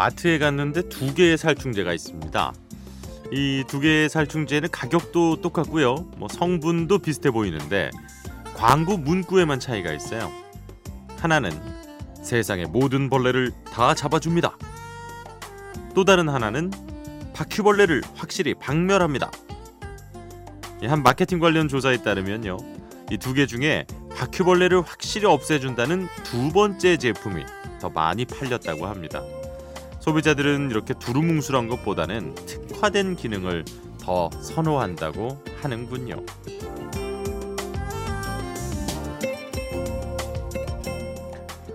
마트에 갔는데 두 개의 살충제가 있습니다. 이 두 개의 살충제는 가격도 똑같고요. 뭐 성분도 비슷해 보이는데 광고 문구에만 차이가 있어요. 하나는 세상의 모든 벌레를 다 잡아줍니다. 또 다른 하나는 바퀴벌레를 확실히 박멸합니다. 한 마케팅 관련 조사에 따르면요. 이 두 개 중에 바퀴벌레를 확실히 없애준다는 두 번째 제품이 더 많이 팔렸다고 합니다. 소비자들은 이렇게 두루뭉술한 것보다는 특화된 기능을 더 선호한다고 하는군요.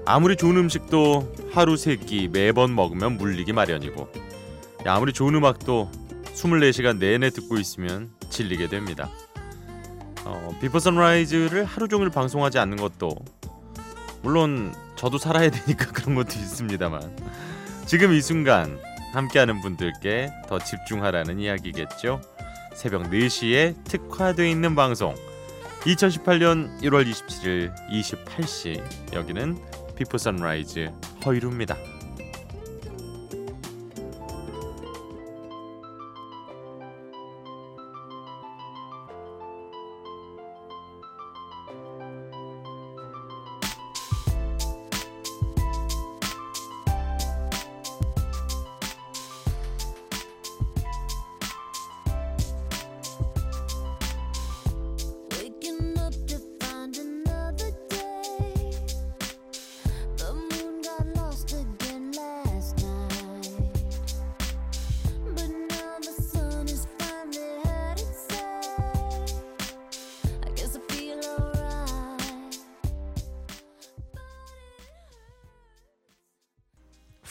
아무리 좋은 음식도 하루 세 끼 매번 먹으면 물리기 마련이고 아무리 좋은 음악도 24시간 내내 듣고 있으면 질리게 됩니다. 어, 비포 선라이즈를 하루 종일 방송하지 않는 것도 물론 저도 살아야 되니까 그런 것도 있습니다만 지금 이 순간 함께하는 분들께 더 집중하라는 이야기겠죠. 새벽 4시에 특화되어 있는 방송 2018년 1월 27일 28시 여기는 비포 선라이즈 허일후입니다.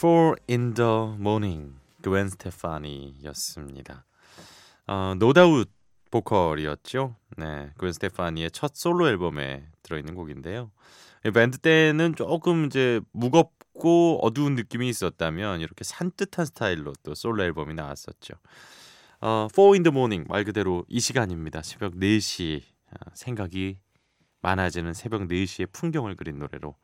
Four in the Morning 스테파니였습니다. 어, 노다웃 보컬이었죠. 네, 그웬 스테파니의 첫 솔로 앨범에 들어있는 곡인데요. 이 밴드 때는 조금 이제 무겁고 어두운 느낌이 있었다면 이렇게 산뜻한 스타일로 또 솔로 앨범이 나왔었죠. 어, Four in the Morning 말 그대로 이 시간입니다. 새벽 4시 어, 생각이 많아지는 새벽 4시의 풍경을 그린 노래로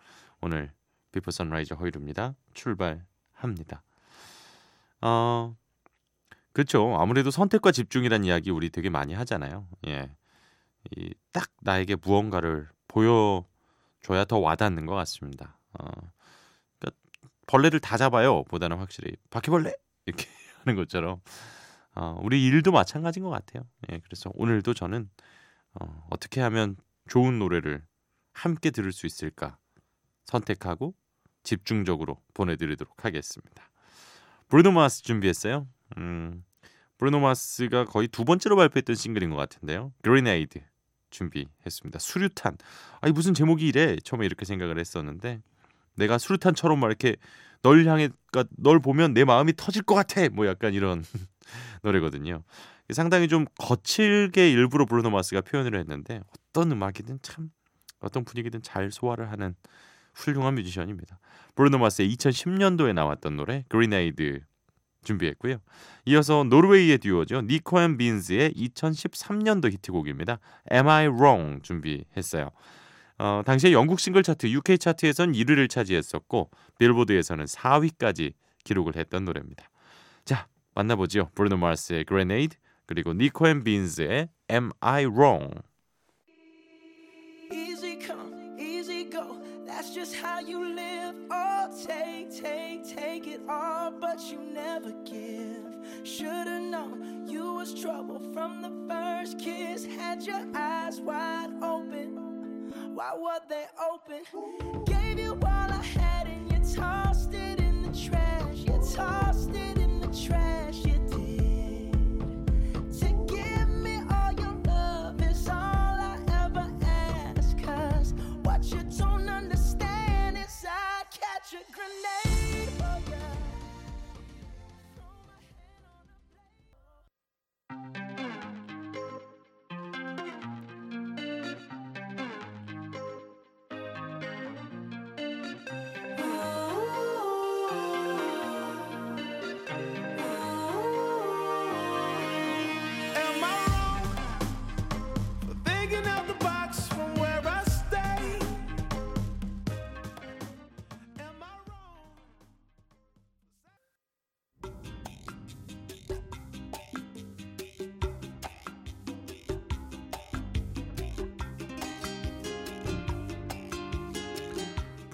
오늘 비포 선라이즈 허일후입니다. 출발합니다. 어, 그렇죠. 아무래도 선택과 집중이란 이야기 우리 되게 많이 하잖아요. 예, 이 딱 나에게 무언가를 보여줘야 더 와닿는 것 같습니다. 어, 그러니까 벌레를 다 잡아요. 보다는 확실히 바퀴벌레 이렇게 하는 것처럼 어, 우리 일도 마찬가지인 것 같아요. 예, 그래서 오늘도 저는 어, 어떻게 하면 좋은 노래를 함께 들을 수 있을까 선택하고 집중적으로 보내드리도록 하겠습니다. 브루노 마스 준비했어요. 음, 브루노 마스가 거의 두 번째로 발표했던 싱글인 것 같은데요. 그리네이드 준비했습니다. 수류탄. 아니 무슨 제목이 이래? 처음에 이렇게 생각을 했었는데 내가 수류탄처럼 막 이렇게 널 향해 그러니까 널 보면 내 마음이 터질 것 같아. 뭐 약간 이런 노래거든요. 상당히 좀 거칠게 일부러 브루노 마스가 표현을 했는데 어떤 음악이든 참 어떤 분위기든 잘 소화를 하는 훌륭한 뮤지션입니다. 브루노 마스의 2010년도에 나왔던 노래 Grenade 준비했고요. 이어서 노르웨이의 듀오죠. 니코 앤 빈즈의 2013년도 히트곡입니다. Am I Wrong 준비했어요. 어, 당시에 영국 싱글 차트 UK 차트에선 1위를 차지했었고 빌보드에서는 4위까지 기록을 했던 노래입니다. 자, 만나보죠. 브루노 마스의 Grenade 그리고 니코 앤 빈즈의 Am I Wrong you live. Oh, take, take, take it all, but you never give. Should've known you was trouble from the first kiss. Had your eyes wide open. Why were they open? Gave you all I had and you tossed it in the trash. You tossed it in the trash. You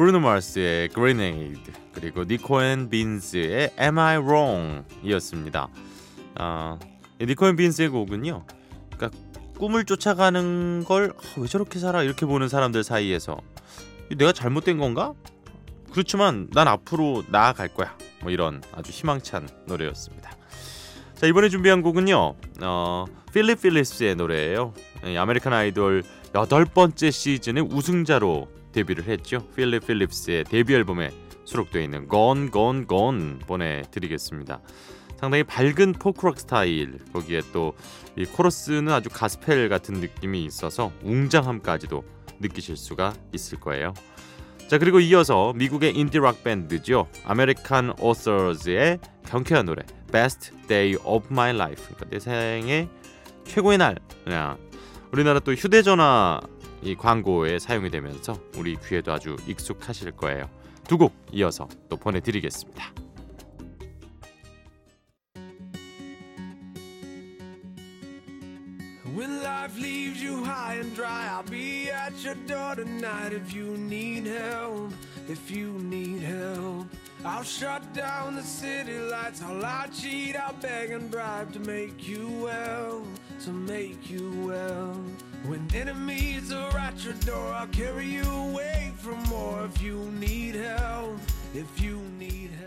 브루노 마스의 Grenade 그리고 니코 앤 빈스의 Am I Wrong 이었습니다. 아, 이 니코 앤 빈스의 곡은요. 그러니까 꿈을 쫓아가는 걸 왜 저렇게 살아 이렇게 보는 사람들 사이에서 내가 잘못된 건가? 그렇지만 난 앞으로 나아갈 거야. 뭐 이런 아주 희망찬 노래였습니다. 자 이번에 준비한 곡은요. 어, 필립 필립스의 노래예요. 이 아메리칸 아이돌 여덟 번째 시즌의 우승자로 데뷔를 했죠. 필립 필립스의 데뷔 앨범에 수록되어 있는 Gone Gone Gone 보내드리겠습니다. 상당히 밝은 포크록 스타일 거기에 또 이 코러스는 아주 가스펠 같은 느낌이 있어서 웅장함까지도 느끼실 수가 있을 거예요. 자 그리고 이어서 미국의 인디 락 밴드죠. 아메리칸 오서즈의 경쾌한 노래 Best Day of My Life. 그러니까 내 생의 최고의 날. 그냥 우리나라 또 휴대전화 이 광고에 사용이 되면서 우리 귀에도 아주 익숙하실 거예요. 두 곡 이어서 또 보내드리겠습니다. I'll shut down the city lights. I'll lie, cheat, I'll beg and bribe to make you well, to make you well. When enemies are at your door, I'll carry you away from more. If you need help, if you need help,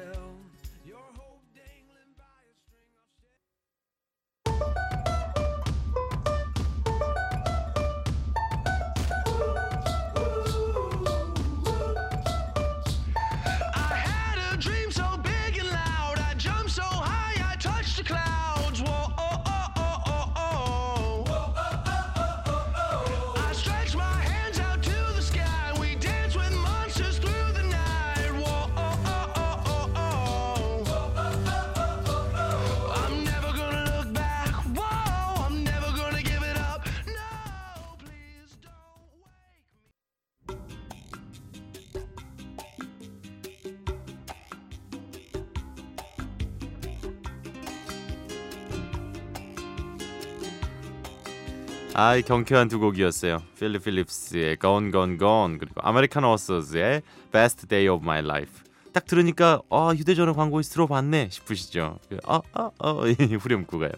아이 경쾌한 두 곡이었어요. 필립 필립스의 Gone Gone Gone 그리고 아메리칸 어서즈의 Best Day of My Life. 딱 들으니까 아 휴대전화 광고에서 들어봤네 싶으시죠? 아아 아 후렴구가요.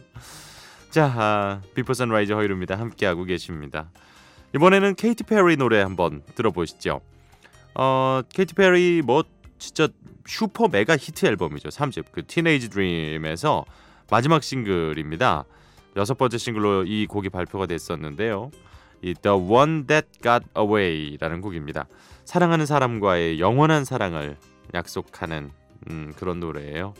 자, 아, 비포 선라이즈 허일후입니다. 함께하고 계십니다. 이번에는 케이티 페리 노래 한번 들어보시죠. 어, 케이티 페리 뭐 진짜 슈퍼 메가 히트 앨범이죠. 3집 그 Teenage Dream에서 마지막 싱글입니다. 여섯 번째 싱글로 이 곡이 발표가 됐었는데요. 이 The One That Got Away라는 곡입니다. 사랑하는 사람과의 영원한 사랑을 약속하는 음, 그런 노래예요.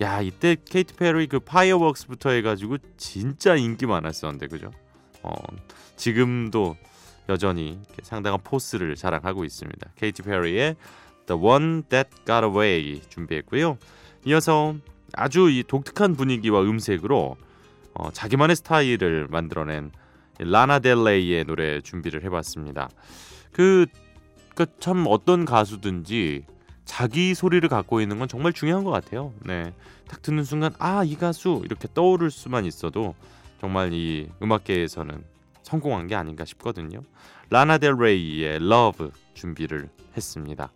야 이때 케이티 페리 그 Fireworks부터 해가지고 진짜 인기 많았었는데 그죠? 어, 지금도 여전히 상당한 포스를 자랑하고 있습니다. 케이티 페리의 The One That Got Away 준비했고요. 이어서 아주 이 독특한 분위기와 음색으로 어, 자기만의 스타일을 만들어낸 라나 델레이의 노래 준비를 해봤습니다. 그, 그 참 어떤 가수든지 자기 소리를 갖고 있는 건 정말 중요한 것 같아요. 네, 딱 듣는 순간 아 이 가수 이렇게 떠오를 수만 있어도 정말 이 음악계에서는 성공한 게 아닌가 싶거든요. 라나 델레이의 Love 준비를 했습니다.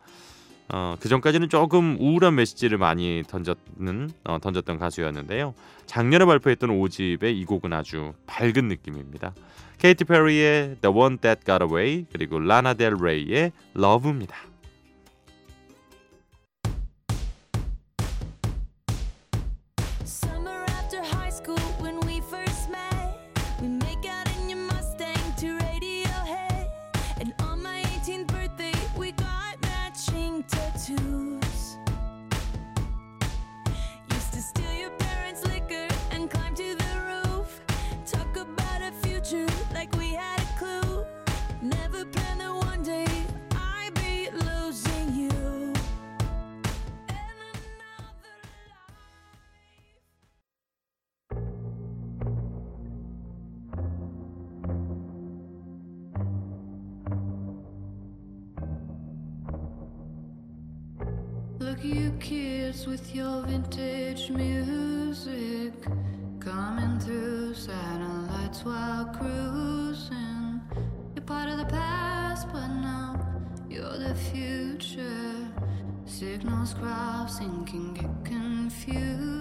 어, 그 전까지는 조금 우울한 메시지를 많이 던졌는 어, 던졌던 가수였는데요. 작년에 발표했던 5집의 이 곡은 아주 밝은 느낌입니다. 케이티 페리의 The One That Got Away 그리고 라나 델 레이의 Love입니다. While cruising. You're part of the past, but now you're the future. Signals crossing can get confused.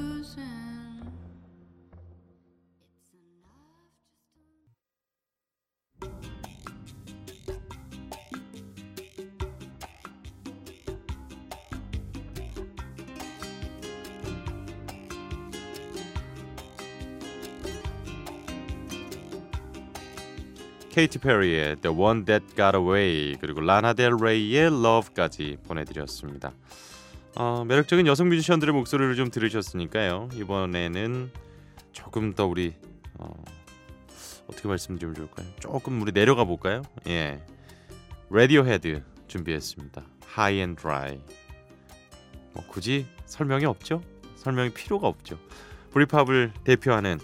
케이티 페리의 The One That Got Away 그리고 라나 델 레이의 Love까지 보내드렸습니다. 어, 매력적인 여성 뮤지션들의 목소리를 좀 들으셨으니까요. 이번에는 조금 더 우리 어, 어떻게 말씀드리면 좋을까요? 조금 우리 내려가 볼까요? 예, 레디오헤드 준비했습니다. High and Dry. 뭐 굳이 설명이 없죠? 설명이 필요가 없죠. Britpop을 대표하는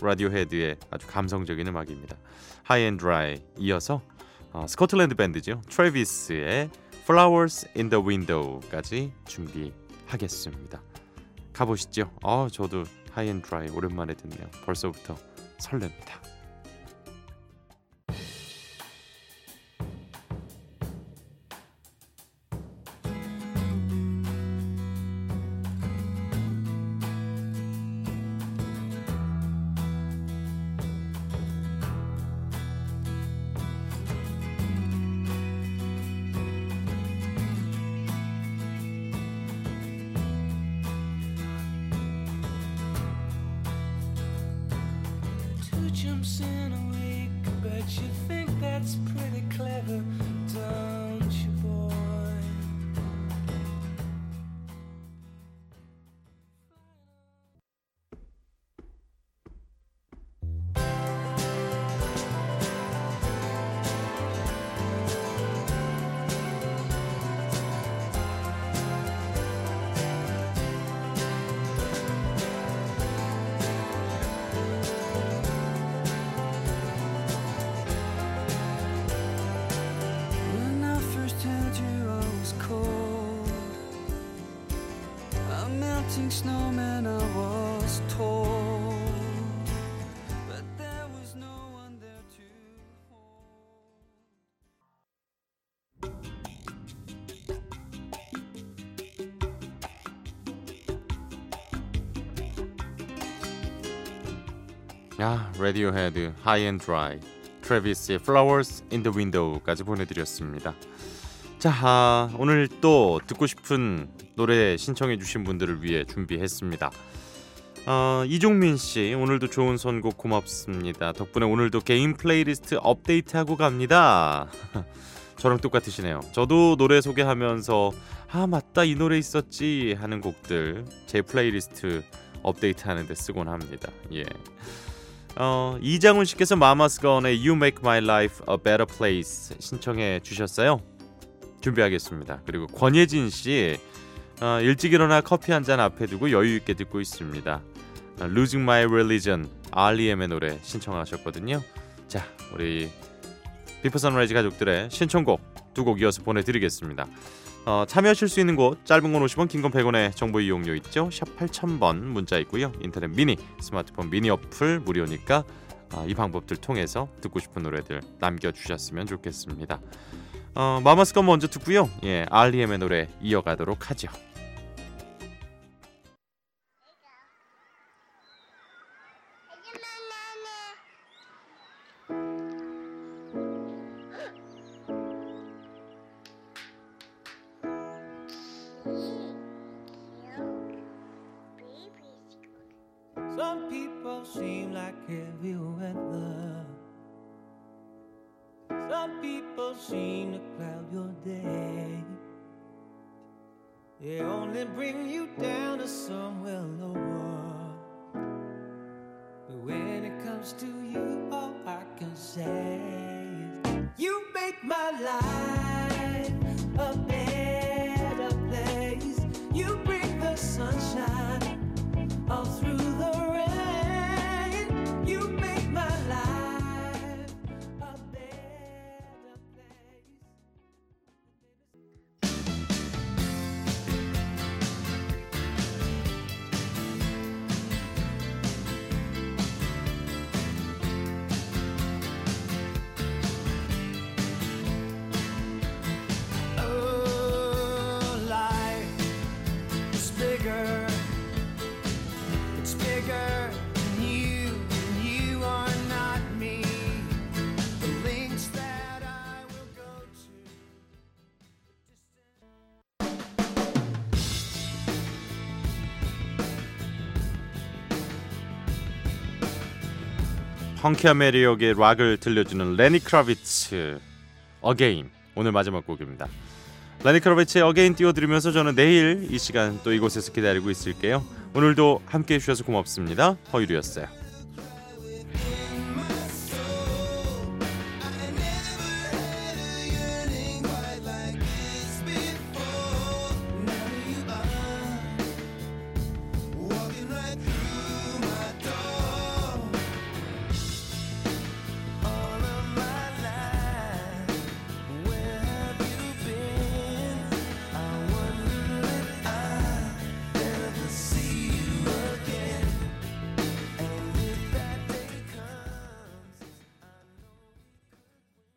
라디오헤드의 아주 감성적인 음악입니다. Dry 이어서 어, 스코틀랜드 밴드죠. 트래비스의 Flowers in the Window까지 준비하겠습니다. 가보시죠. 아, 저도 Dry 오랜만에 듣네요. 벌써부터 설렙니다. jumps in 야, 레디오헤드 High and Dry, 트래비스의 Flowers in the Window까지 보내드렸습니다. 자, 아, 오늘 또 듣고 싶은 노래 신청해주신 분들을 위해 준비했습니다. 어, 이종민 씨 오늘도 좋은 선곡 고맙습니다. 덕분에 오늘도 개인 플레이리스트 업데이트하고 갑니다. 저랑 똑같으시네요. 저도 노래 소개하면서 아 맞다 이 노래 있었지 하는 곡들 제 플레이리스트 업데이트하는데 쓰곤 합니다. 예. 어, 이장훈 씨께서 마마스건의 You Make My Life a Better Place 신청해 주셨어요. 준비하겠습니다. 그리고 권예진 씨 어, 일찍 일어나 커피 한 잔 앞에 두고 여유 있게 듣고 있습니다. 어, Losing My Religion REM의 노래 신청하셨거든요. 자, 우리 비포 선라이즈 가족들의 신청곡 두 곡 이어서 보내드리겠습니다. 어, 참여하실 수 있는 곳 짧은 건 50원 긴 건 100원의 정보 이용료 있죠 샵 8000번 문자 있고요 인터넷 미니 스마트폰 미니 어플 무료니까 어, 이 방법들 통해서 듣고 싶은 노래들 남겨주셨으면 좋겠습니다 어, 마마스건 먼저 듣고요 예, REM의 노래 이어가도록 하죠 Some people seem like heavy weather. Some people seem to cloud your day. They only bring you down to somewhere lower. But when it comes to you, all I can say is you make my life 펑키한 매력의 락을 들려주는 레니 크라비츠 Again 오늘 마지막 곡입니다. 레니 크라비츠의 Again 띄워드리면서 저는 내일 이 시간 또 이곳에서 기다리고 있을게요. 오늘도 함께해 주셔서 고맙습니다. 허일후였어요.